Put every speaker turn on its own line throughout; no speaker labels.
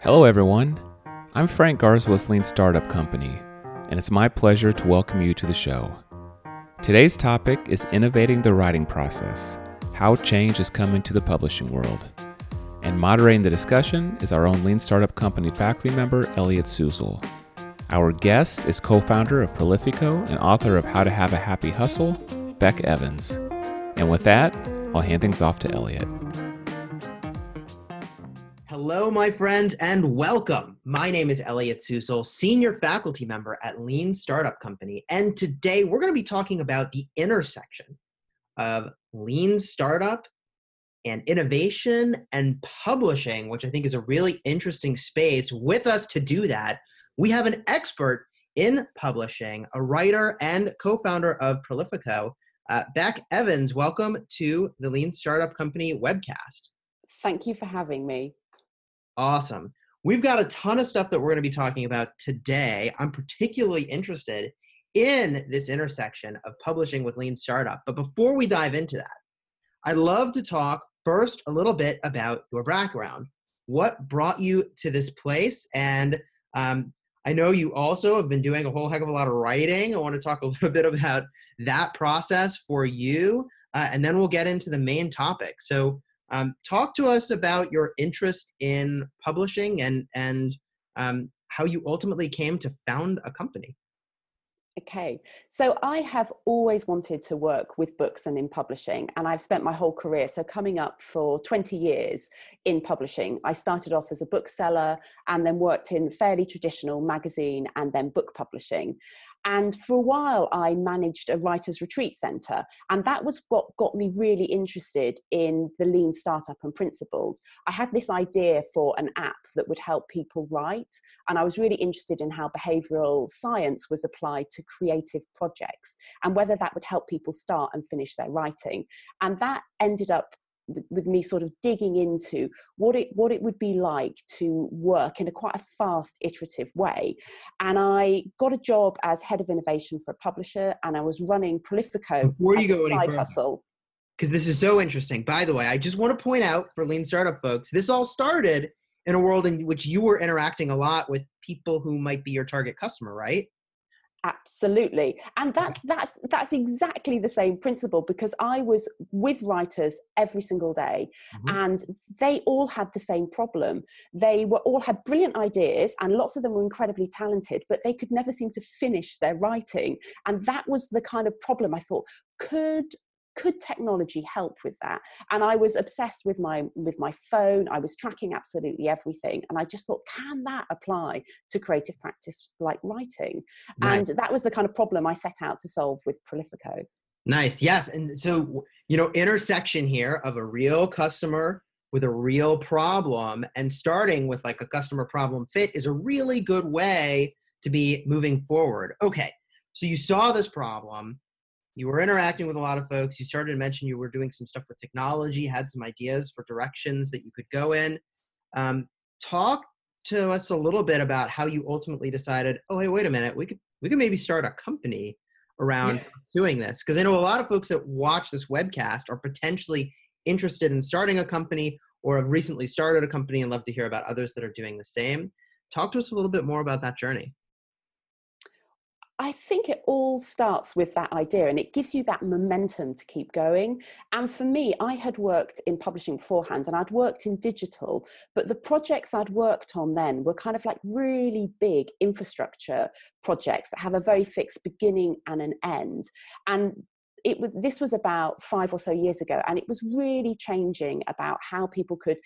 Hello, everyone. I'm Frank Garza with Lean Startup Company, and it's my pleasure to welcome you to the show. Today's topic is innovating the writing process how change is coming to the publishing world. And moderating the discussion is our own Lean Startup Company faculty member, Elliot Susel. Our guest is co founder of Prolifiko and author of How to Have a Happy Hustle, Bec Evans. And with that, I'll hand things off to Elliot.
Hello, my friends, and welcome. My name is Elliot Susel, senior faculty member at Lean Startup Company. And today we're going to be talking about the intersection of lean startup and innovation and publishing, which I think is a really interesting space. With us to do that, we have an expert in publishing, a writer and co founder of Prolifiko. Uh, Bec Evans, welcome to the Lean Startup Company webcast.
Thank you for having me.
Awesome. We've got a ton of stuff that we're going to be talking about today. I'm particularly interested in this intersection of publishing with lean startup. But before we dive into that, I'd love to talk first a little bit about your background. What brought you to this place? And um, I know you also have been doing a whole heck of a lot of writing. I want to talk a little bit about that process for you, uh, and then we'll get into the main topic. So, um, talk to us about your interest in publishing and and um, how you ultimately came to found a company.
Okay, so I have always wanted to work with books and in publishing, and I've spent my whole career, so coming up for 20 years in publishing. I started off as a bookseller and then worked in fairly traditional magazine and then book publishing. And for a while, I managed a writer's retreat center. And that was what got me really interested in the lean startup and principles. I had this idea for an app that would help people write. And I was really interested in how behavioral science was applied to creative projects and whether that would help people start and finish their writing. And that ended up with, with me sort of digging into what it what it would be like to work in a quite a fast iterative way and i got a job as head of innovation for a publisher and i was running prolifiko
Before you go
a side hustle
because this is so interesting. By the way, I just want to point out for lean startup folks, this all started in a world in which you were interacting a lot with people who might be your target customer, right?
Absolutely. And that's that's that's exactly the same principle because i was with writers every single day
Mhm.
and they all had the same problem. They were all had brilliant ideas and lots of them were incredibly talented but they could never seem to finish their writing. And that was the kind of problem i thought could could technology help with that and i was obsessed with my with my phone i was tracking absolutely everything and i just thought can that apply to creative practice like writing
Nice.
and that was the kind of problem i set out to solve with prolifiko
Nice. Yes. And so, you know, intersection here of a real customer with a real problem and starting with like a customer problem fit is a really good way to be moving forward. Okay. So you saw this problem. You were interacting with a lot of folks. You started to mention you were doing some stuff with technology, had some ideas for directions that you could go in. Um, talk to us a little bit about how you ultimately decided, oh, hey, wait a minute, we could we could maybe start a company around doing this because I know a lot of folks that watch this webcast are potentially interested in starting a company or have recently started a company and love to hear about others that are doing the same. Talk to us a little bit more about that journey.
I think it all starts with that idea and it gives you that momentum to keep going. And for me, I had worked in publishing beforehand and I'd worked in digital, but the projects I'd worked on then were kind of like really big infrastructure projects that have a very fixed beginning and an end. And it was this was about five or so years ago and it was really changing about how people could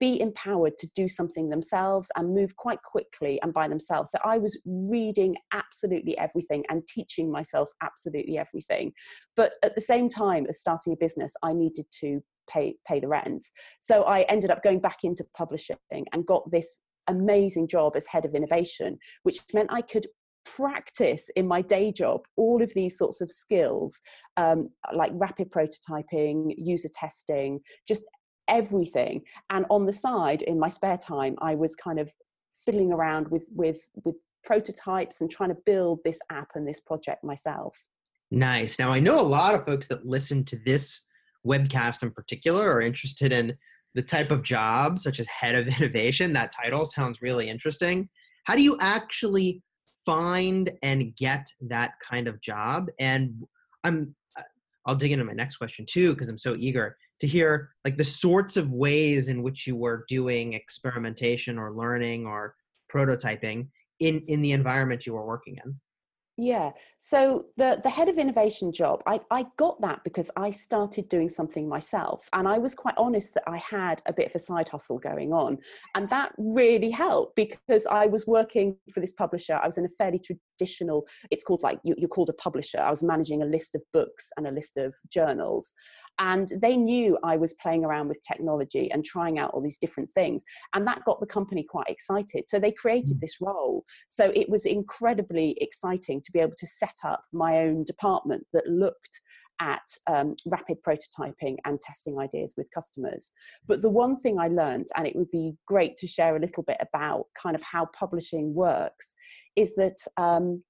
be empowered to do something themselves and move quite quickly and by themselves. So i was reading absolutely everything and teaching myself absolutely everything. But at the same time as starting a business i needed to pay pay the rent. So i ended up going back into publishing and got this amazing job as head of innovation which meant i could practice in my day job all of these sorts of skills um, like rapid prototyping user testing just everything and on the side in my spare time i was kind of fiddling around with with with prototypes and trying to build this app and this project myself
Nice. Now, I know a lot of folks that listen to this webcast in particular are interested in the type of job, such as head of innovation, that title sounds really interesting. How do you actually find and get that kind of job? And I'm, uh, I'll dig into my next question too, because I'm so eager to hear like the sorts of ways in which you were doing experimentation or learning or prototyping in in the environment you were working in
yeah. So the the head of innovation job, I, I got that because I started doing something myself. And I was quite honest that I had a bit of a side hustle going on. And that really helped because I was working for this publisher. I was in a fairly traditional, it's called like you, you're called a publisher. I was managing a list of books and a list of journals and they knew I was playing around with technology and trying out all these different things. And that got the company quite excited. So they created mm. this role. So it was incredibly exciting to be able to set up my own department that looked at um, rapid prototyping and testing ideas with customers. But the one thing I learned, and it would be great to share a little bit about kind of how publishing works, is that um,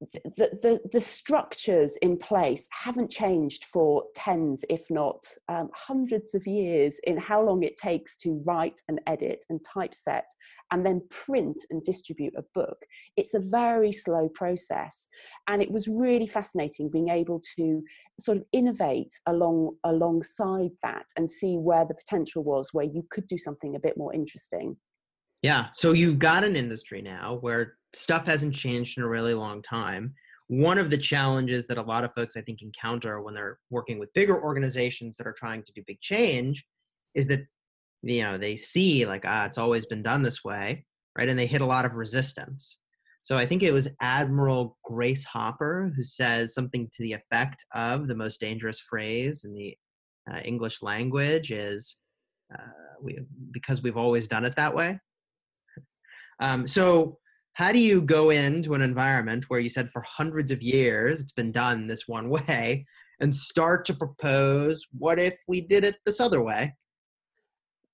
the, the, the structures in place haven't changed for tens, if not um, hundreds of years in how long it takes to write and edit and typeset and then print and distribute a book. It's a very slow process. And it was really fascinating being able to sort of innovate along alongside that and see where the potential was, where you could do something a bit more interesting.
Yeah. So you've got an industry now where stuff hasn't changed in a really long time. One of the challenges that a lot of folks I think encounter when they're working with bigger organizations that are trying to do big change is that you know they see like ah it's always been done this way, right? And they hit a lot of resistance. So I think it was Admiral Grace Hopper who says something to the effect of the most dangerous phrase in the uh, English language is uh, we because we've always done it that way. Um, so how do you go into an environment where you said for hundreds of years it's been done this one way and start to propose what if we did it this other way?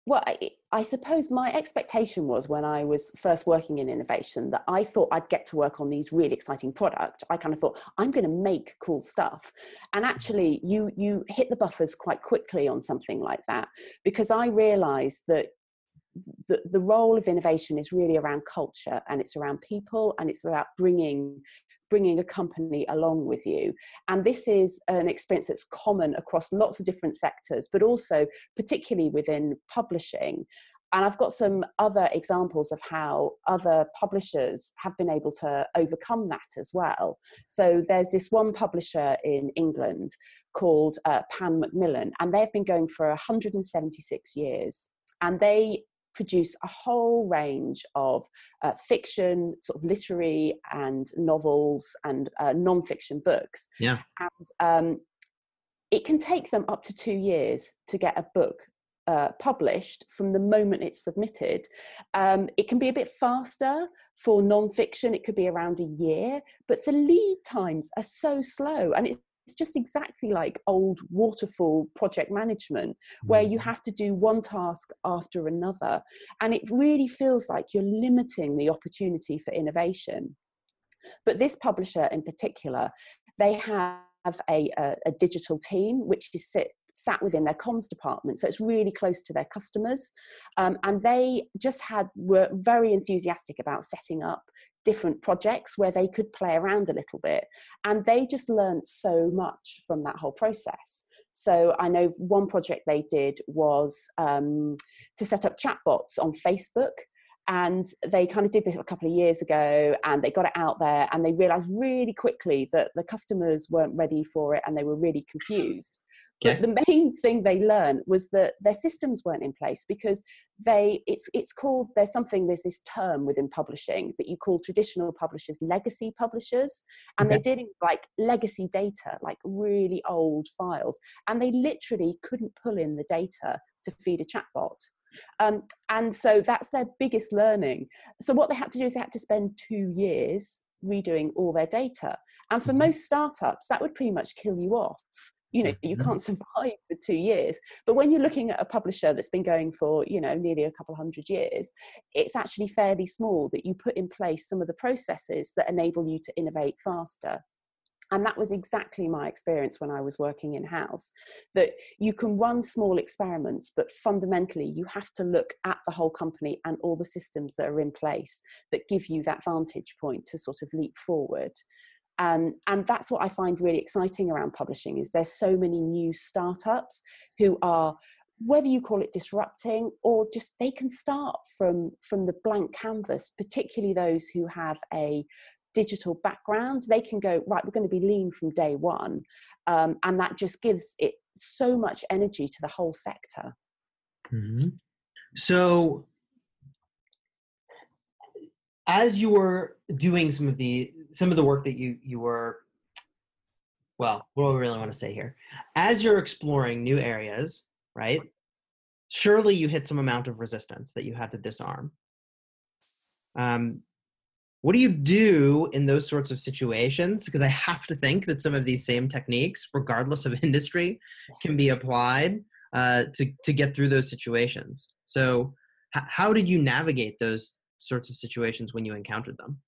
Well I, I, suppose my expectation was when i was first working in innovation that i thought i'd get to work on these really exciting product. I kind of thought i'm going to make cool stuff. And actually you you hit the buffers quite quickly on something like that because i realized that the, role of innovation is really around culture and it's around people and it's about bringing bringing a company along with you and this is an experience that's common across lots of different sectors but also particularly within publishing and I've got some other examples of how other publishers have been able to overcome that as well. So there's this one publisher in England called uh, Pan Macmillan, and they've been going for 176 years. And they produce a whole range of uh, fiction, sort of literary and novels and uh, non-fiction books.
Yeah.
And um, it can take them up to two years to get a book uh, published from the moment it's submitted. Um, it can be a bit faster for non-fiction. It could be around a year, but the lead times are so slow, and it's it's just exactly like old waterfall project management where you mm. have to do one task after another and it really feels like you're limiting the opportunity for innovation but this publisher in particular they have a, a, a digital team which is sit, sat within their comms department so it's really close to their customers um, and they just had were very enthusiastic about setting up different projects where they could play around a little bit. And they just learned so much from that whole process. So I know one project they did was um, to set up chatbots on Facebook. And they kind of did this a couple of years ago and they got it out there and they realized really quickly that the customers weren't ready for it and they were really confused. But the main thing they learned was that their systems weren't in place because they it's it's called there's something there's this term within publishing that you call traditional publishers legacy publishers. And okay. they're dealing with like legacy data like really old files. And they literally couldn't pull in the data to feed a chatbot. Um, and so that's their biggest learning. So what they had to do is they had to spend two years redoing all their data. And for mm-hmm. most startups that would pretty much kill you off you know you mm-hmm. can't survive for two years but when you're looking at a publisher that's been going for you know nearly a couple hundred years it's actually fairly small that you put in place some of the processes that enable you to innovate faster and that was exactly my experience when I was working in house. That you can run small experiments, but fundamentally, you have to look at the whole company and all the systems that are in place that give you that vantage point to sort of leap forward. And, and that's what I find really exciting around publishing is there's so many new startups who are whether you call it disrupting or just they can start from from the blank canvas particularly those who have a digital background, they can go, right, we're going to be lean from day one. Um, and that just gives it so much energy to the whole sector.
Mm-hmm. So, as you were doing some of the some of the work that you you were well what do i really want to say here as you're exploring new areas right surely you hit some amount of resistance that you have to disarm um, what do you do in those sorts of situations? Because I have to think that some of these same techniques, regardless of industry, can be applied uh, to to get through those situations. So, h- how did you navigate those sorts of situations when you encountered them?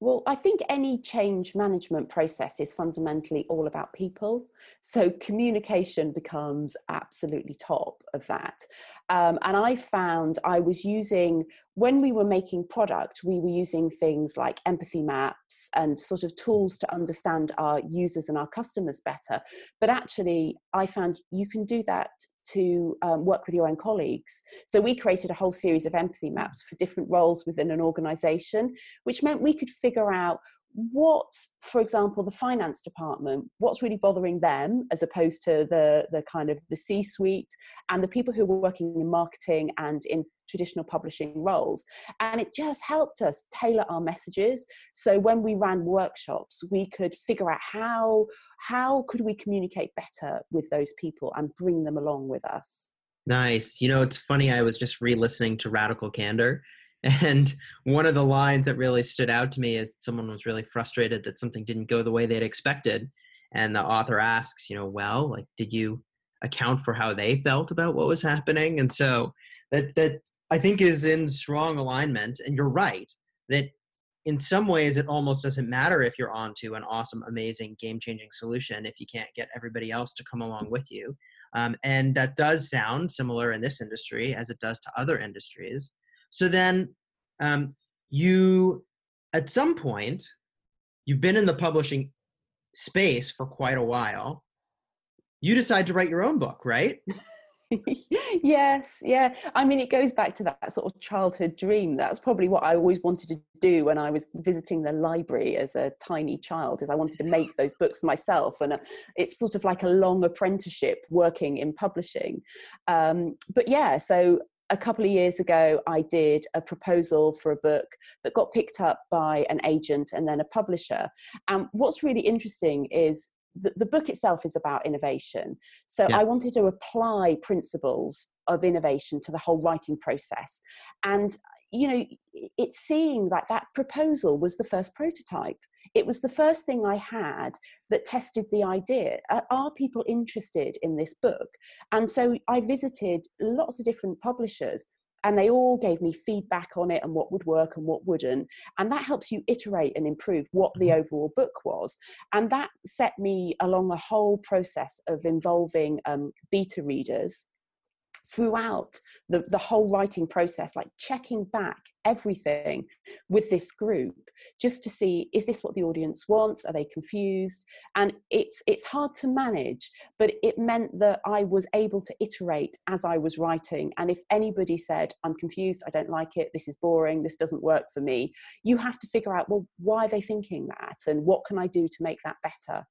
Well, I think any change management process is fundamentally all about people. So communication becomes absolutely top of that. Um, and I found I was using, when we were making product, we were using things like empathy maps and sort of tools to understand our users and our customers better. But actually, I found you can do that to um, work with your own colleagues. So we created a whole series of empathy maps for different roles within an organization, which meant we could figure out what for example the finance department what's really bothering them as opposed to the the kind of the c suite and the people who were working in marketing and in traditional publishing roles? And it just helped us tailor our messages. So when we ran workshops we could figure out how how could we communicate better with those people and bring them along with us.
Nice. You know it's funny i was just re-listening to radical candor and one of the lines that really stood out to me is someone was really frustrated that something didn't go the way they'd expected. And the author asks, you know, well, like, did you account for how they felt about what was happening? And so that, that I think is in strong alignment. And you're right that in some ways it almost doesn't matter if you're onto an awesome, amazing, game changing solution if you can't get everybody else to come along with you. Um, and that does sound similar in this industry as it does to other industries. So then um, you, at some point, you've been in the publishing space for quite a while. You decide to write your own book, right?
yes, yeah. I mean, it goes back to that sort of childhood dream. That's probably what I always wanted to do when I was visiting the library as a tiny child. Is I wanted to make those books myself, and uh, it's sort of like a long apprenticeship working in publishing. Um, but yeah, so a couple of years ago, I did a proposal for a book that got picked up by an agent and then a publisher. And what's really interesting is the, the book itself is about innovation. So yeah. I wanted to apply principles of innovation to the whole writing process. And, you know, it's seeing that that proposal was the first prototype it was the first thing I had that tested the idea. Are people interested in this book? And so I visited lots of different publishers and they all gave me feedback on it and what would work and what wouldn't and that helps you iterate and improve what the mm-hmm. overall book was and that set me along a whole process of involving um, beta readers throughout the, the whole writing process, like checking back everything with this group just to see is this what the audience wants? Are they confused? And it's it's hard to manage but it meant that i was able to iterate as i was writing. And if anybody said i'm confused i don't like it this is boring this doesn't work for me you have to figure out well why are they thinking that? And what can i do to make that better?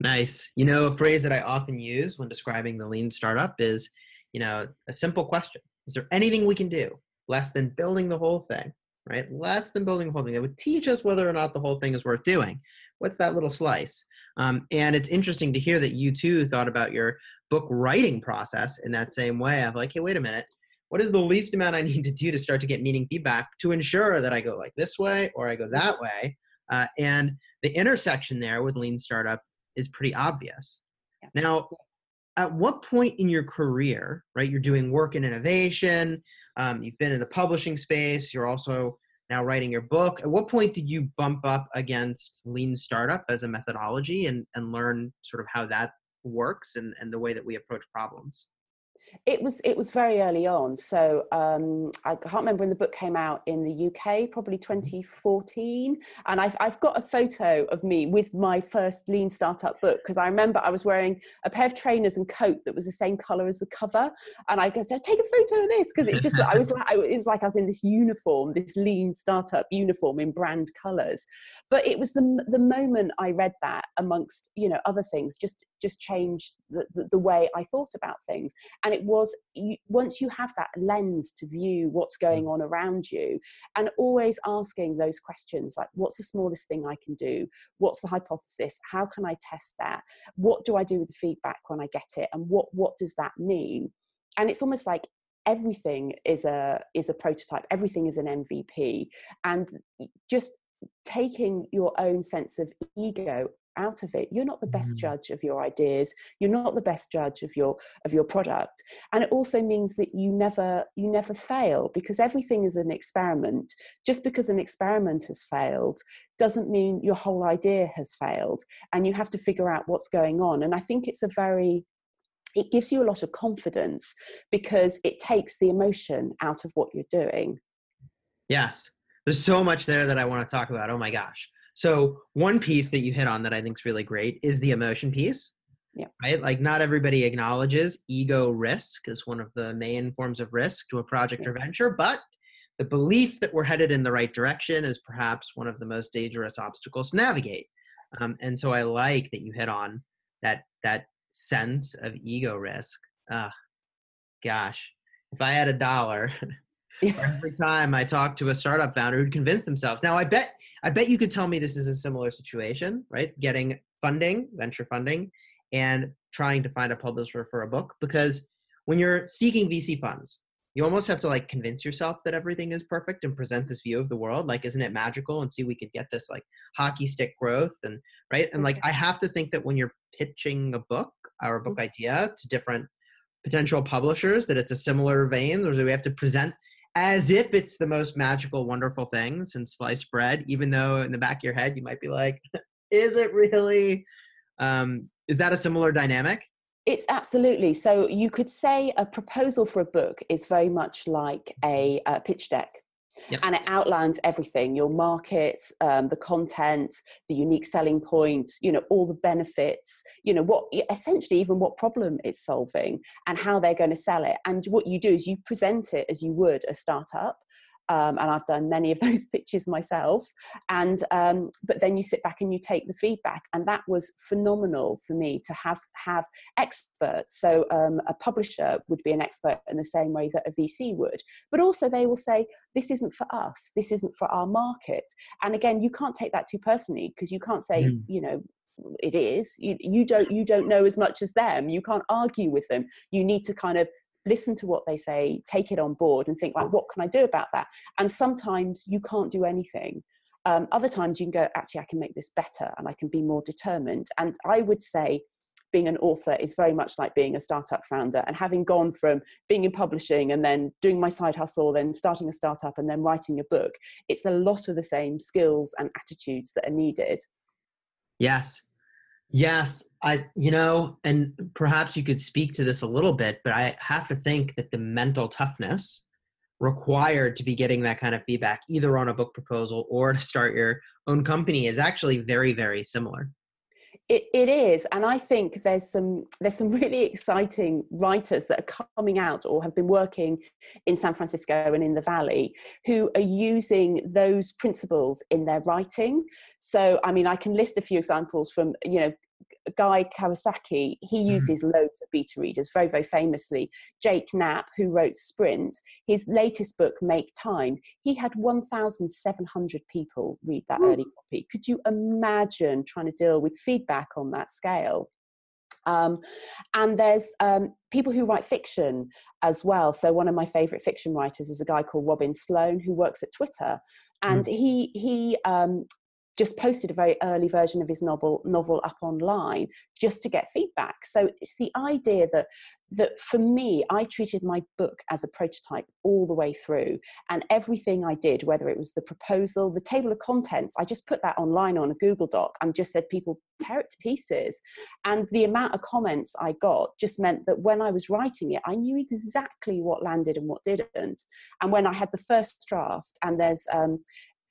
Nice. You know a phrase that i often use when describing the lean startup is you know, a simple question. Is there anything we can do less than building the whole thing, right? Less than building the whole thing that would teach us whether or not the whole thing is worth doing. What's that little slice? Um, and it's interesting to hear that you too thought about your book writing process in that same way of like, hey, wait a minute. What is the least amount I need to do to start to get meaning feedback to ensure that I go like this way or I go that way? Uh, and the intersection there with lean startup is pretty obvious. Now, at what point in your career, right? You're doing work in innovation. Um, you've been in the publishing space. You're also now writing your book. At what point did you bump up against lean startup as a methodology and, and learn sort of how that works and, and the way that we approach problems?
It was it was very early on. So um, I can't remember when the book came out in the UK, probably mm-hmm. 2014. And I've I've got a photo of me with my first lean startup book because I remember I was wearing a pair of trainers and coat that was the same color as the cover. And I said, take a photo of this because it just I was like it was like I was in this uniform, this lean startup uniform in brand colors. But it was the the moment I read that amongst you know other things just just changed the, the, the way I thought about things. And it was you, once you have that lens to view what's mm. going on around you, and always asking those questions like, what's the smallest thing I can do? What's the hypothesis? How can I test that? What do I do with the feedback when I get it? And what what does that mean? And it's almost like everything is a is a prototype everything is an mvp and just taking your own sense of ego out of it. You're not the best mm. judge of your ideas. You're not the best judge of your of your product. And it also means that you never you never fail because everything is an experiment. Just because an experiment has failed doesn't mean your whole idea has failed and you have to figure out what's going on. And i think it's a very it gives you a lot of confidence because it takes the emotion out of what you're doing.
Yes. There's so much there that i want to talk about. Oh my gosh so one piece that you hit on that I think is really great is the emotion piece.
Yeah.
Right? Like not everybody acknowledges ego risk as one of the main forms of risk to a project yeah. or venture, but the belief that we're headed in the right direction is perhaps one of the most dangerous obstacles to navigate. Um, and so I like that you hit on that that sense of ego risk. Uh, gosh, if I had a dollar every time I talk to a startup founder who'd convince themselves. Now, I bet I bet you could tell me this is a similar situation, right? Getting funding, venture funding, and trying to find a publisher for a book because when you're seeking VC funds, you almost have to like convince yourself that everything is perfect and present this view of the world like isn't it magical and see we could get this like hockey stick growth and right and like i have to think that when you're pitching a book or a book mm-hmm. idea to different potential publishers that it's a similar vein or do we have to present as if it's the most magical, wonderful thing since sliced bread, even though in the back of your head you might be like, is it really? Um, is that a similar dynamic?
It's absolutely. So you could say a proposal for a book is very much like a, a pitch deck. Yep. And it outlines everything your market, um, the content, the unique selling points, you know, all the benefits, you know, what essentially even what problem it's solving and how they're going to sell it. And what you do is you present it as you would a startup um, and I've done many of those pitches myself. And um, but then you sit back and you take the feedback, and that was phenomenal for me to have have experts. So um, a publisher would be an expert in the same way that a VC would, but also they will say this isn't for us, this isn't for our market. And again, you can't take that too personally because you can't say mm. you know it is you, you don't you don't know as much as them you can't argue with them you need to kind of listen to what they say, take it on board, and think, like, what can I do about that? And sometimes you can't do anything. Um, other times you can go, actually, I can make this better and I can be more determined. And I would say, being an author is very much like being a startup founder and having gone from being in publishing and then doing my side hustle then starting a startup and then writing a book it's a lot of the same skills and attitudes that are needed
yes Yes, I you know, and perhaps you could speak to this a little bit, but I have to think that the mental toughness required to be getting that kind of feedback either on a book proposal or to start your own company is actually very very similar.
It, it is, and I think there's some there's some really exciting writers that are coming out or have been working in San Francisco and in the Valley who are using those principles in their writing. So, I mean, I can list a few examples from you know Guy Kawasaki, he mm-hmm. uses mm. loads of beta readers, very, very famously. Jake Knapp, who wrote Sprint, his latest book, Make Time, he had 1,700 people read that early copy. Could you imagine trying to deal with feedback on that scale? Um, and there's um, people who write fiction as well. So one of my favorite fiction writers is a guy called Robin Sloan who works at Twitter, and mm. he he um, just posted a very early version of his novel novel up online just to get feedback so it's the idea that that for me, I treated my book as a prototype all the way through. And everything I did, whether it was the proposal, the table of contents, I just put that online on a Google Doc and just said, people tear it to pieces. And the amount of comments I got just meant that when I was writing it, I knew exactly what landed and what didn't. And when I had the first draft, and there's um,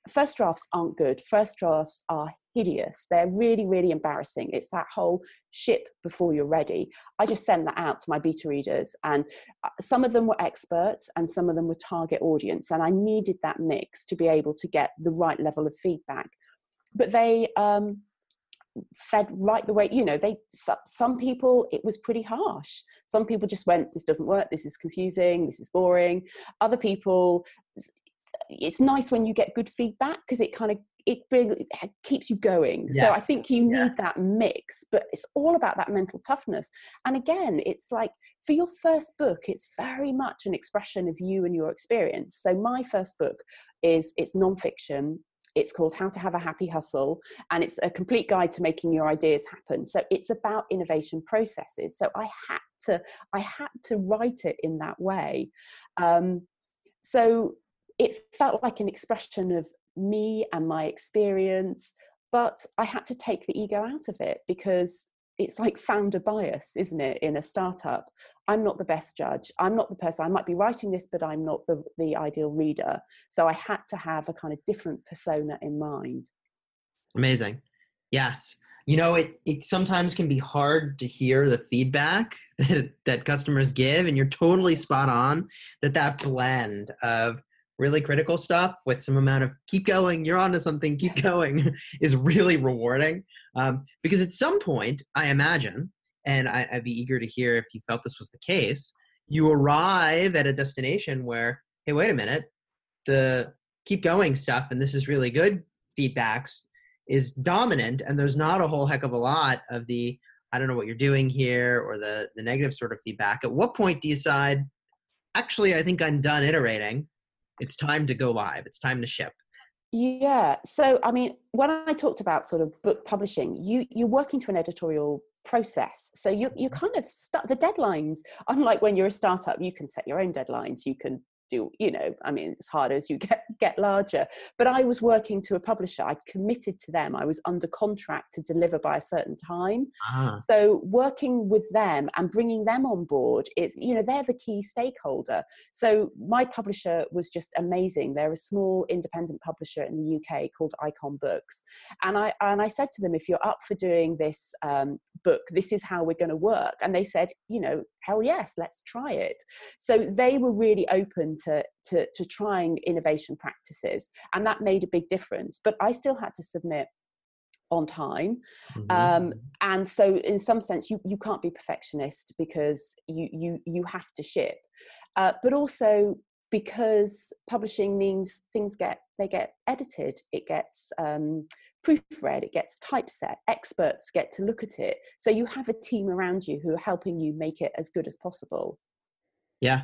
first drafts aren't good. First drafts are hideous. They're really, really embarrassing. It's that whole ship before you're ready. I just send that out to my beta readers, and uh, some of them were experts and some of them were target audience. And I needed that mix to be able to get the right level of feedback. But they, um, fed right the way you know they some people it was pretty harsh some people just went this doesn't work this is confusing this is boring other people it's nice when you get good feedback because it kind of it really keeps you going. Yeah. so i think you need yeah. that mix but it's all about that mental toughness. And again it's like for your first book it's very much an expression of you and your experience. So my first book is it's non-fiction. It's called how to have a happy hustle and it's a complete guide to making your ideas happen. So it's about innovation processes. So i had to i had to write it in that way. Um, so it felt like an expression of me and my experience but i had to take the ego out of it because it's like founder bias isn't it in a startup? I'm not the best judge. I'm not the person i might be writing this but i'm not the, the ideal reader. So i had to have a kind of different persona in mind.
Amazing. Yes. You know it, it sometimes can be hard to hear the feedback that, that customers give and you're totally spot on that that blend of really critical stuff with some amount of keep going, you're onto something, keep going is really rewarding. Um, because at some point, I imagine, and I, I'd be eager to hear if you felt this was the case, you arrive at a destination where, hey, wait a minute, the keep going stuff, and this is really good feedbacks is dominant, and there's not a whole heck of a lot of the I don't know what you're doing here or the the negative sort of feedback. At what point do you decide, actually, I think I'm done iterating it's time to go live. It's time to ship.
Yeah. So i mean when i talked about sort of book publishing you you're working to an editorial process. So you you mm-hmm. kind of start the deadlines unlike when you're a startup you can set your own deadlines you can do you know i mean it's hard as you get get larger. But i was working to a publisher. I committed to them. I was under contract to deliver by a certain time. Ah. so working with them and bringing them on board is you know they're the key stakeholder. So my publisher was just amazing. They're a small independent publisher in the uk called icon books. And i and i said to them if you're up for doing this um, book this is how we're going to work. And they said you know hell yes let's try it so they were really open to, to, to trying innovation practices. And that made a big difference. But I still had to submit on time mm-hmm. um, and so in some sense you, you can't be perfectionist because you you you have to ship uh, but also because publishing means things get they get edited it gets um, proofread it gets typeset experts get to look at it so you have a team around you who are helping you make it as good as possible
yeah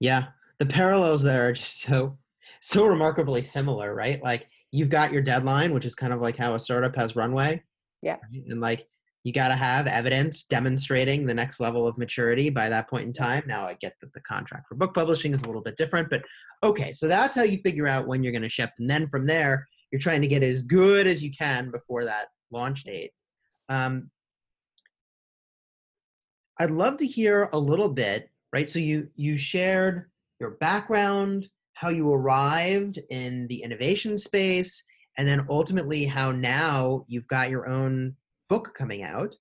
yeah the parallels there are just so so remarkably similar, right? Like you've got your deadline, which is kind of like how a startup has runway.
Yeah.
Right? And like you got to have evidence demonstrating the next level of maturity by that point in time. Now I get that the contract for book publishing is a little bit different, but okay, so that's how you figure out when you're going to ship. And then from there, you're trying to get as good as you can before that launch date. Um, I'd love to hear a little bit, right? So you you shared your background, how you arrived in the innovation space, and then ultimately how now you've got your own book coming out.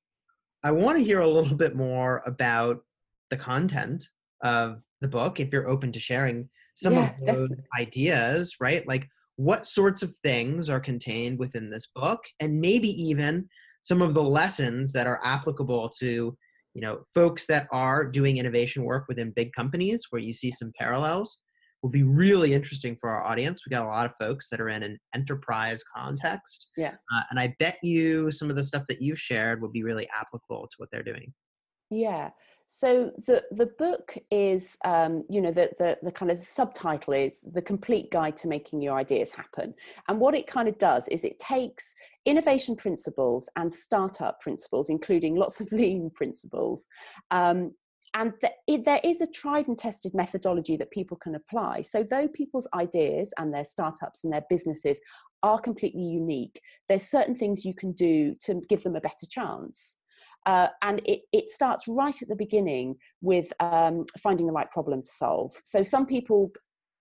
I want to hear a little bit more about the content of the book if you're open to sharing some yeah, of those definitely. ideas, right? Like what sorts of things are contained within this book and maybe even some of the lessons that are applicable to you know folks that are doing innovation work within big companies where you see some parallels will be really interesting for our audience. We got a lot of folks that are in an enterprise context.
Yeah.
Uh, and i bet you some of the stuff that you've shared will be really applicable to what they're doing.
Yeah so the the book is, um, you know, the, the the kind of subtitle is the complete guide to making your ideas happen. And what it kind of does is it takes innovation principles and startup principles, including lots of lean principles, um, and there is a tried and tested methodology that people can apply. So, though people's ideas and their startups and their businesses are completely unique, there's certain things you can do to give them a better chance. Uh, and it, it starts right at the beginning with um, finding the right problem to solve. So, some people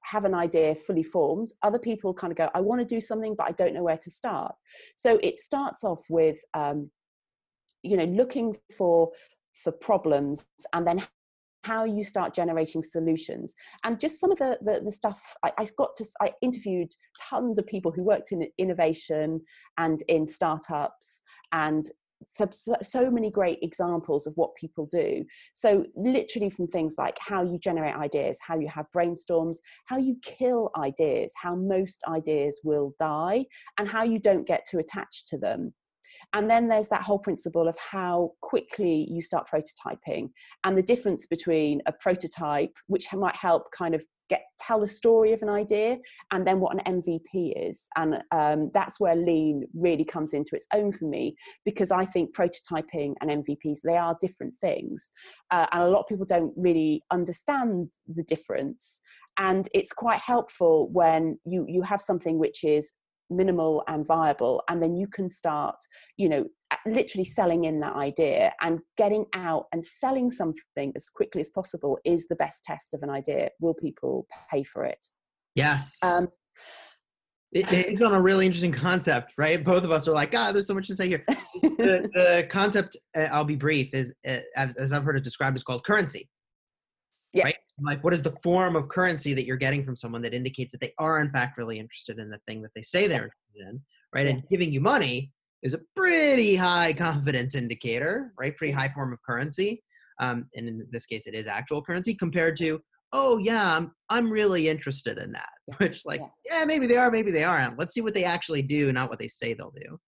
have an idea fully formed. Other people kind of go, I want to do something, but I don't know where to start. So it starts off with, um, you know, looking for for problems and then how you start generating solutions and just some of the the, the stuff I, I, got to i interviewed tons of people who worked in innovation and in startups and so, many great examples of what people do. So, literally, from things like how you generate ideas, how you have brainstorms, how you kill ideas, how most ideas will die, and how you don't get too attached to them. And then there's that whole principle of how quickly you start prototyping and the difference between a prototype, which might help kind of get tell a story of an idea and then what an mvp is. And um, that's where lean really comes into its own for me because i think prototyping and mvps they are different things. Uh, and a lot of people don't really understand the difference. And it's quite helpful when you you have something which is minimal and viable and then you can start you know literally selling in that idea and getting out and selling something as quickly as possible is the best test of an idea will people pay for it
yes um, it, it's on a really interesting concept right both of us are like god there's so much to say here the, the, concept uh, i'll be brief is uh, as, as i've heard it described is called currency yeah. right? Like, what is the form of currency that you're getting from someone that indicates that they are, in fact, really interested in the thing that they say they're interested in, right? Yeah. And giving you money is a pretty high confidence indicator, right? Pretty high form of currency. Um, and in this case, it is actual currency compared to, oh yeah, I'm I'm really interested in that. Which, like, yeah. yeah, maybe they are, maybe they aren't. Let's see what they actually do, not what they say they'll do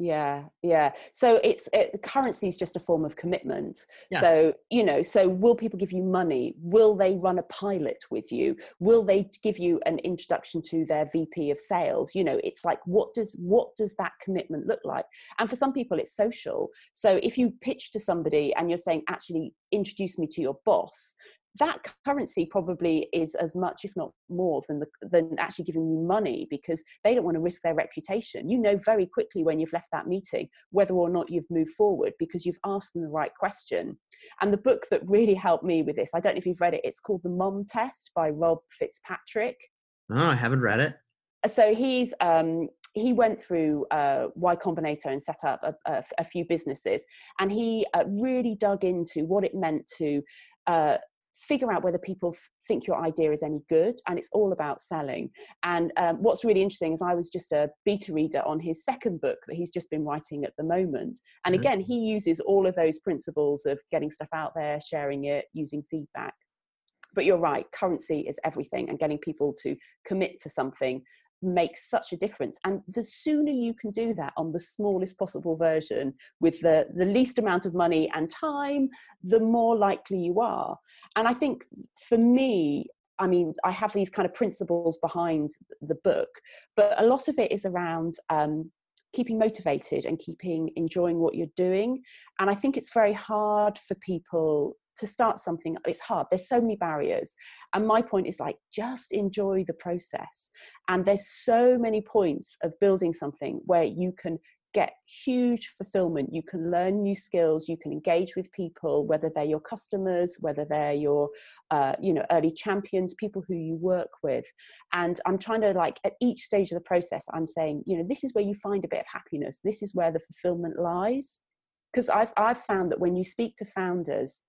yeah yeah. So it's it, currency is just a form of commitment. Yes. so you know so will people give you money? Will they run a pilot with you? Will they give you an introduction to their vp of sales? You know it's like what does what does that commitment look like? And for some people it's social. So if you pitch to somebody and you're saying actually introduce me to your boss that currency probably is as much if not more than the, than actually giving you money because they don't want to risk their reputation. You know very quickly when you've left that meeting whether or not you've moved forward because you've asked them the right question. And the book that really helped me with this i don't know if you've read it it's called the mom test by rob fitzpatrick.
Oh i haven't read it.
So he's um, he went through uh, Y Combinator and set up a, a, a few businesses, and he uh, really dug into what it meant to uh, figure out whether people f- think your idea is any good and it's all about selling. And um, what's really interesting is i was just a beta reader on his second book that he's just been writing at the moment. And mm-hmm. again he uses all of those principles of getting stuff out there sharing it using feedback. But you're right currency is everything and getting people to commit to something makes such a difference. And the sooner you can do that on the smallest possible version with the the least amount of money and time the more likely you are. And i think for me I mean, I have these kind of principles behind the book, but a lot of it is around um, keeping motivated and keeping enjoying what you're doing. And I think it's very hard for people to start something. It's hard. There's so many barriers and my point is like just enjoy the process. And there's so many points of building something where you can get huge fulfillment. You can learn new skills. You can engage with people whether they're your customers whether they're your uh, you know early champions people who you work with. And i'm trying to like at each stage of the process i'm saying you know this is where you find a bit of happiness. This is where the fulfillment lies. Because I've, I've found that when you speak to founders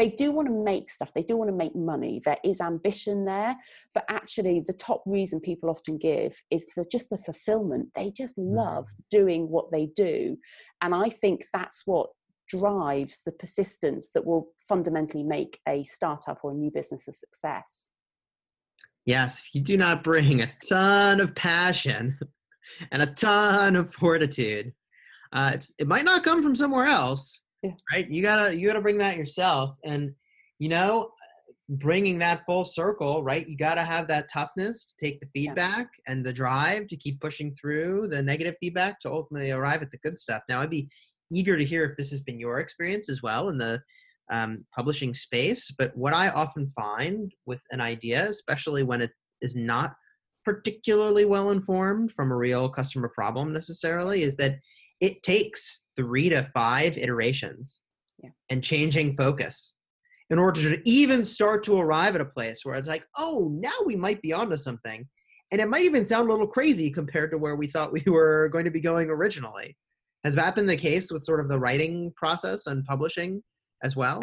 they do want to make stuff, they do want to make money, there is ambition there, but actually, the top reason people often give is the, just the fulfillment. They just love mm. doing what they do. And I think that's what drives the persistence that will fundamentally make a startup or a new business a success.
Yes, if you do not bring a ton of passion and a ton of fortitude, uh, it might not come from somewhere else yeah. right you gotta you gotta bring that yourself and you know bringing that full circle right you gotta have that toughness to take the feedback yeah. and the drive to keep pushing through the negative feedback to ultimately arrive at the good stuff now i'd be eager to hear if this has been your experience as well in the um, publishing space. But what I often find with an idea, especially when it is not particularly well informed from a real customer problem necessarily, is that it takes three to five iterations yeah. and changing focus in order to even start to arrive at a place where it's like, oh, now we might be onto something. And it might even sound a little crazy compared to where we thought we were going to be going originally. Has that been the case with sort of the writing process and publishing as well?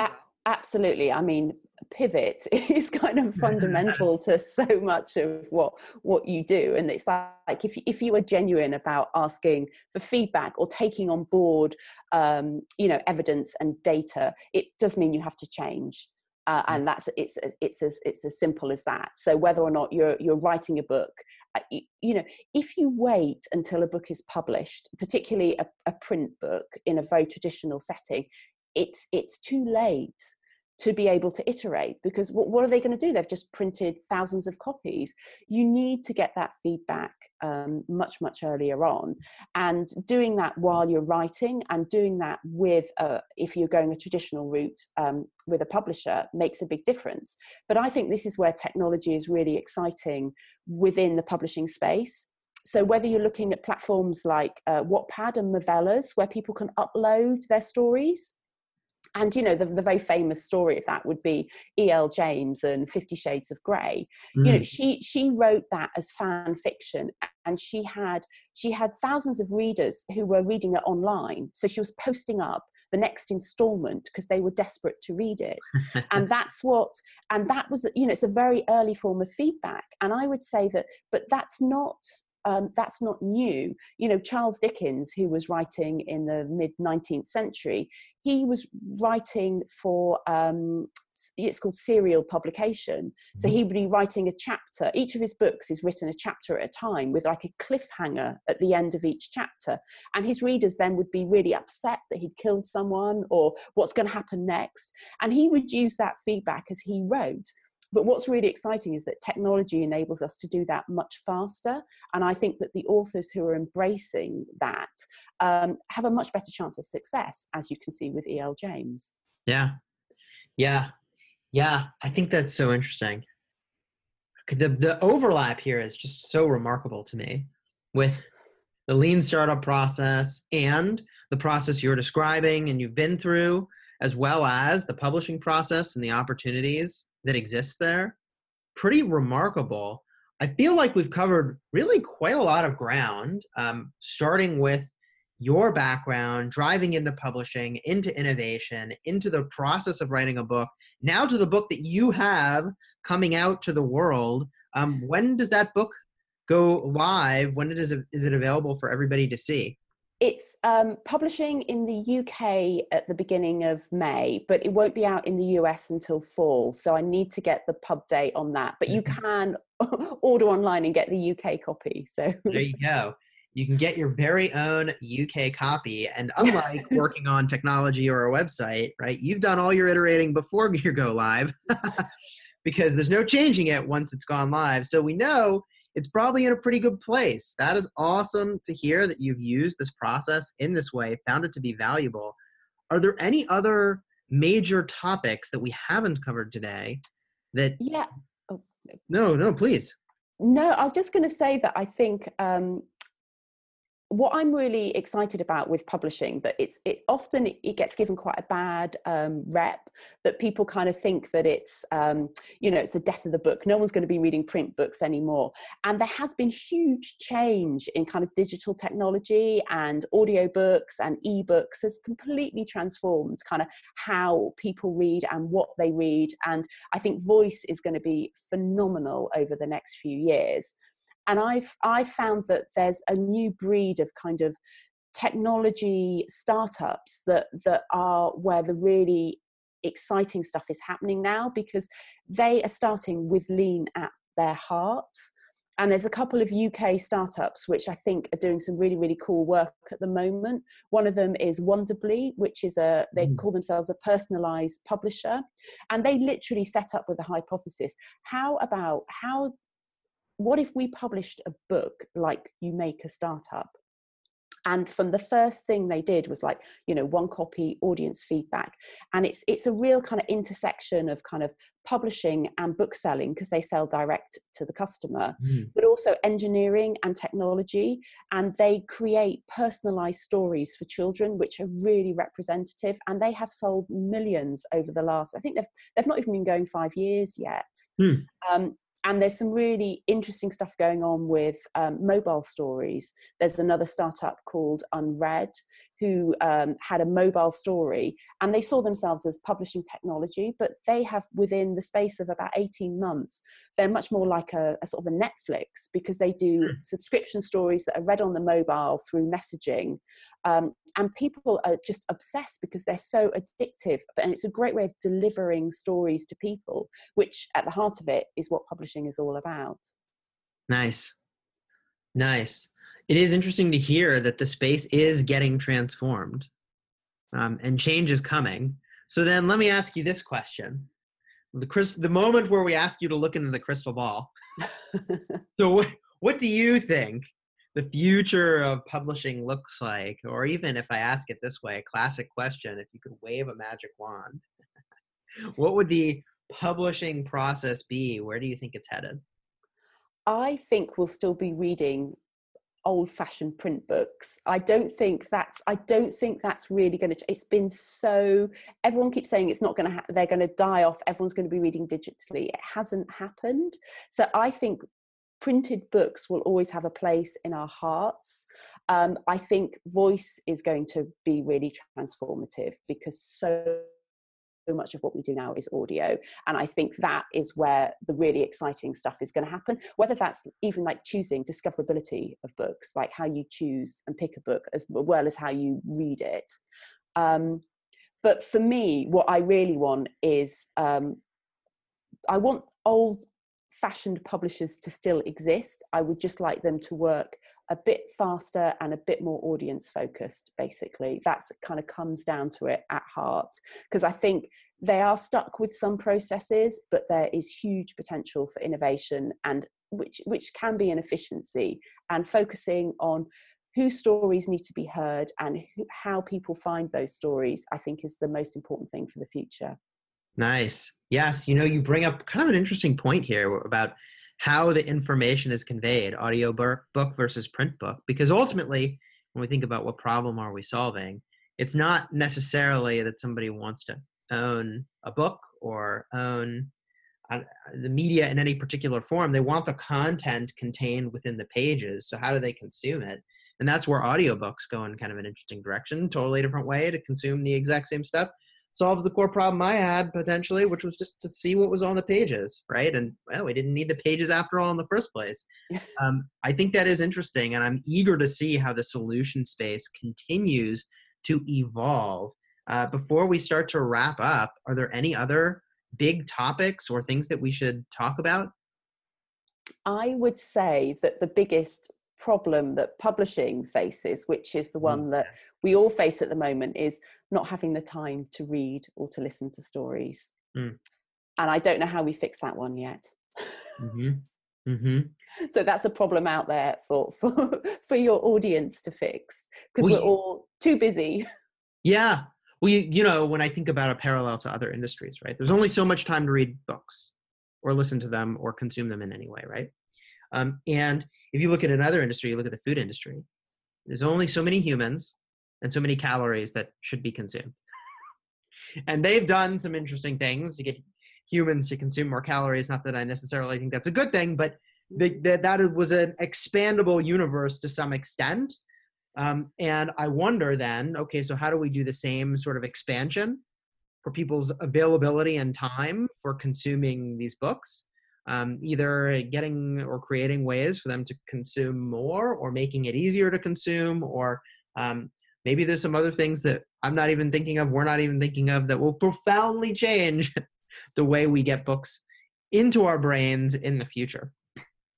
absolutely i mean pivot is kind of fundamental to so much of what what you do. And it's like, like if, if you are genuine about asking for feedback or taking on board um, you know evidence and data it does mean you have to change. Uh, and that's it's it's as it's as simple as that. So whether or not you're you're writing a book uh, you, you, know if you wait until a book is published particularly a, a print book in a very traditional setting it's it's too late to be able to iterate because what, what are they going to do? They've just printed thousands of copies. You need to get that feedback um, much much earlier on. And doing that while you're writing and doing that with uh, if you're going a traditional route um, with a publisher makes a big difference. But i think this is where technology is really exciting within the publishing space. So whether you're looking at platforms like uh, Wattpad and Movellas, where people can upload their stories, and you know the, the very famous story of that would be E.L. James and 50 shades of grey mm. you know mm. she she wrote that as fan fiction and she had she had thousands of readers who were reading it online so she was posting up the next installment because they were desperate to read it and that's what and that was you know it's a very early form of feedback and i would say that but that's not um, that's not new. You know, Charles Dickens, who was writing in the mid 19th century, he was writing for um, it's called serial publication. So mm-hmm. he would be writing a chapter. Each of his books is written a chapter at a time with like a cliffhanger at the end of each chapter. And his readers then would be really upset that he'd killed someone or what's going to happen next. And he would use that feedback as he wrote. But what's really exciting is that technology enables us to do that much faster. And I think that the authors who are embracing that um, have a much better chance of success, as you can see with E.L. James.
Yeah. Yeah. Yeah. I think that's so interesting. The, the overlap here is just so remarkable to me with the lean startup process and the process you're describing and you've been through, as well as the publishing process and the opportunities that exists there. Pretty remarkable. I feel like we've covered really quite a lot of ground, um, starting with your background, driving into publishing, into innovation, into the process of writing a book, now to the book that you have coming out to the world. Um, when does that book go live? When it is, is it available for everybody to see?
It's um, publishing in the UK at the beginning of May, but it won't be out in the US until fall. So I need to get the pub date on that. But you mm-hmm. can order online and get the UK copy. So
there you go. You can get your very own UK copy. And unlike working on technology or a website, right, you've done all your iterating before you go live because there's no changing it once it's gone live. So we know it's probably in a pretty good place. That is awesome to hear that you've used this process in this way, found it to be valuable. Are there any other major topics that we haven't covered today that
yeah
oh. no no please
no i was just going to say that i think um, what I'm really excited about with publishing that it's it often it gets given quite a bad um, rep that people kind of think that it's um, you know it's the death of the book. No one's going to be reading print books anymore, and there has been huge change in kind of digital technology and audiobooks and ebooks has completely transformed kind of how people read and what they read, and I think voice is going to be phenomenal over the next few years and I've I found that there's a new breed of kind of technology startups that that are where the really exciting stuff is happening now because they are starting with lean at their hearts and there's a couple of UK startups which I think are doing some really really cool work at the moment. One of them is Wonderbly, which is a they mm. call themselves a personalized publisher, and they literally set up with a hypothesis: how about how what if we published a book like you make a startup and from the first thing they did was like you know one copy audience feedback and it's it's a real kind of intersection of kind of publishing and book selling because they sell direct to the customer mm. but also engineering and technology and they create personalized stories for children which are really representative and they have sold millions over the last i think they've, they've not even been going five years yet mm. um, and there's some really interesting stuff going on with um, mobile stories. There's another startup called Unread who um, had a mobile story and they saw themselves as publishing technology, but they have within the space of about 18 months, they're much more like a, a sort of a Netflix because they do hmm. subscription stories that are read on the mobile through messaging. Um, and people are just obsessed because they're so addictive and it's a great way of delivering stories to people which at the heart of it is what publishing is all about
nice nice it is interesting to hear that the space is getting transformed um, and change is coming so then let me ask you this question the, crystal, the moment where we ask you to look into the crystal ball so what, what do you think the future of publishing looks like, or even if I ask it this way, a classic question, if you could wave a magic wand, what would the publishing process be? Where do you think it's headed?
I think we'll still be reading old fashioned print books. I don't think that's i don't think that's really going to it's been so everyone keeps saying it's not going to ha- they're going to die off everyone's going to be reading digitally. It hasn't happened. So i think printed books will always have a place in our hearts. Um, I think voice is going to be really transformative because so much of what we do now is audio and i think that is where the really exciting stuff is going to happen whether that's even like choosing discoverability of books like how you choose and pick a book as well as how you read it um, but for me what i really want is um, i want old fashioned publishers to still exist. I would just like them to work a bit faster and a bit more audience focused, basically. That's kind of comes down to it at heart. Because I think they are stuck with some processes, but there is huge potential for innovation and which which can be an efficiency and focusing on whose stories need to be heard and who, how people find those stories i think is the most important thing for the future
Nice. Yes, you know, you bring up kind of an interesting point here about how the information is conveyed, audio book versus print book, because ultimately, when we think about what problem are we solving, it's not necessarily that somebody wants to own a book or own uh, the media in any particular form. They want the content contained within the pages. So how do they consume it? And that's where audiobooks go in kind of an interesting direction, totally different way to consume the exact same stuff solves the core problem I had potentially, which was just to see what was on the pages, right? And well, we didn't need the pages after all in the first place. um, I think that is interesting, and I'm eager to see how the solution space continues to evolve. Uh, before we start to wrap up, are there any other big topics or things that we should talk about?
I would say that the biggest problem that publishing faces, which is the mm. one that we all face at the moment, is not having the time to read or to listen to stories. Mm. And I don't know how we fix that one yet. Mm-hmm. Mm-hmm. So that's a problem out there for for for your audience to fix because well, we're all too busy.
Yeah. Well, you, you know, when I think about a parallel to other industries, right? There's only so much time to read books or listen to them or consume them in any way, right? Um, and if you look at another industry, you look at the food industry, there's only so many humans and so many calories that should be consumed. and they've done some interesting things to get humans to consume more calories. Not that I necessarily think that's a good thing, but the, the, that was an expandable universe to some extent. Um, and I wonder then, okay, so how do we do the same sort of expansion for people's availability and time for consuming these books? Um, either getting or creating ways for them to consume more or making it easier to consume or um, maybe there's some other things that i'm not even thinking of we're not even thinking of that will profoundly change the way we get books into our brains in the future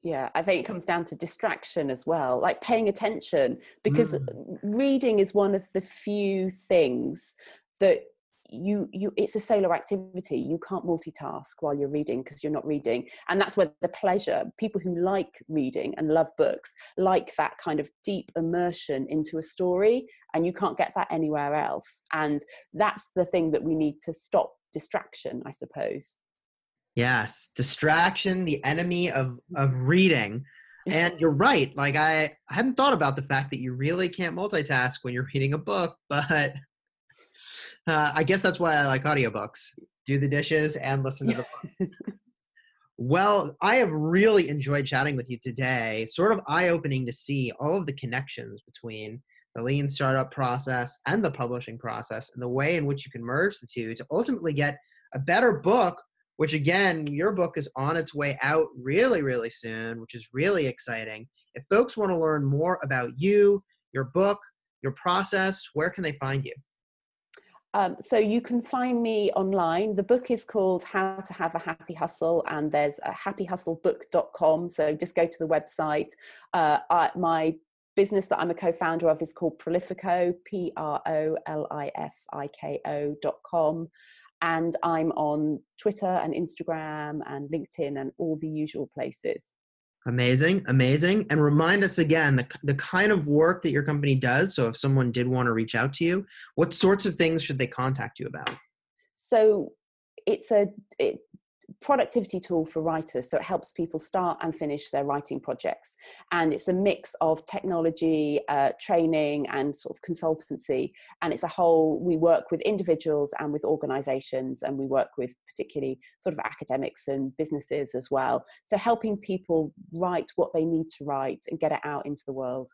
yeah i think it comes down to distraction as well like paying attention because mm. reading is one of the few things that you you it's a solo activity. You can't multitask while you're reading because you're not reading. And that's where the pleasure people who like reading and love books like that kind of deep immersion into a story and you can't get that anywhere else. And that's the thing that we need to stop distraction i suppose.
Yes distraction the enemy of of reading. And you're right like I, I hadn't thought about the fact that you really can't multitask when you're reading a book but uh, I guess that's why I like audiobooks. Do the dishes and listen to the book. well, I have really enjoyed chatting with you today. Sort of eye opening to see all of the connections between the lean startup process and the publishing process and the way in which you can merge the two to ultimately get a better book which again your book is on its way out really really soon which is really exciting if folks want to learn more about you your book your process where can they find you
um, so you can find me online. The book is called How to Have a Happy Hustle, and there's a happyhustlebook.com. So just go to the website. Uh, I, my business that I'm a co-founder of is called Prolifiko, P-R-O-L-I-F-I-K-O.com. And I'm on Twitter and Instagram and LinkedIn and all the usual places.
Amazing, amazing. And remind us again the, the kind of work that your company does. So, if someone did want to reach out to you, what sorts of things should they contact you about?
So, it's a it, productivity tool for writers so it helps people start and finish their writing projects and it's a mix of technology uh, training and sort of consultancy and it's a whole we work with individuals and with organizations and we work with particularly sort of academics and businesses as well so helping people write what they need to write and get it out into the world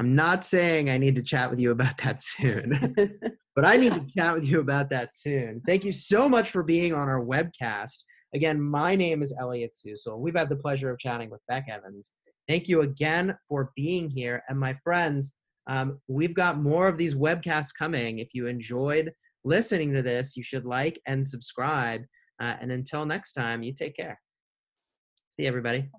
I'm not saying I need to chat with you about that soon, but I need to chat with you about that soon. Thank you so much for being on our webcast. Again, my name is Elliot Susel. We've had the pleasure of chatting with Bec Evans. Thank you again for being here. And my friends, um, we've got more of these webcasts coming. If you enjoyed listening to this, you should like and subscribe. Uh, and until next time, you take care. See everybody.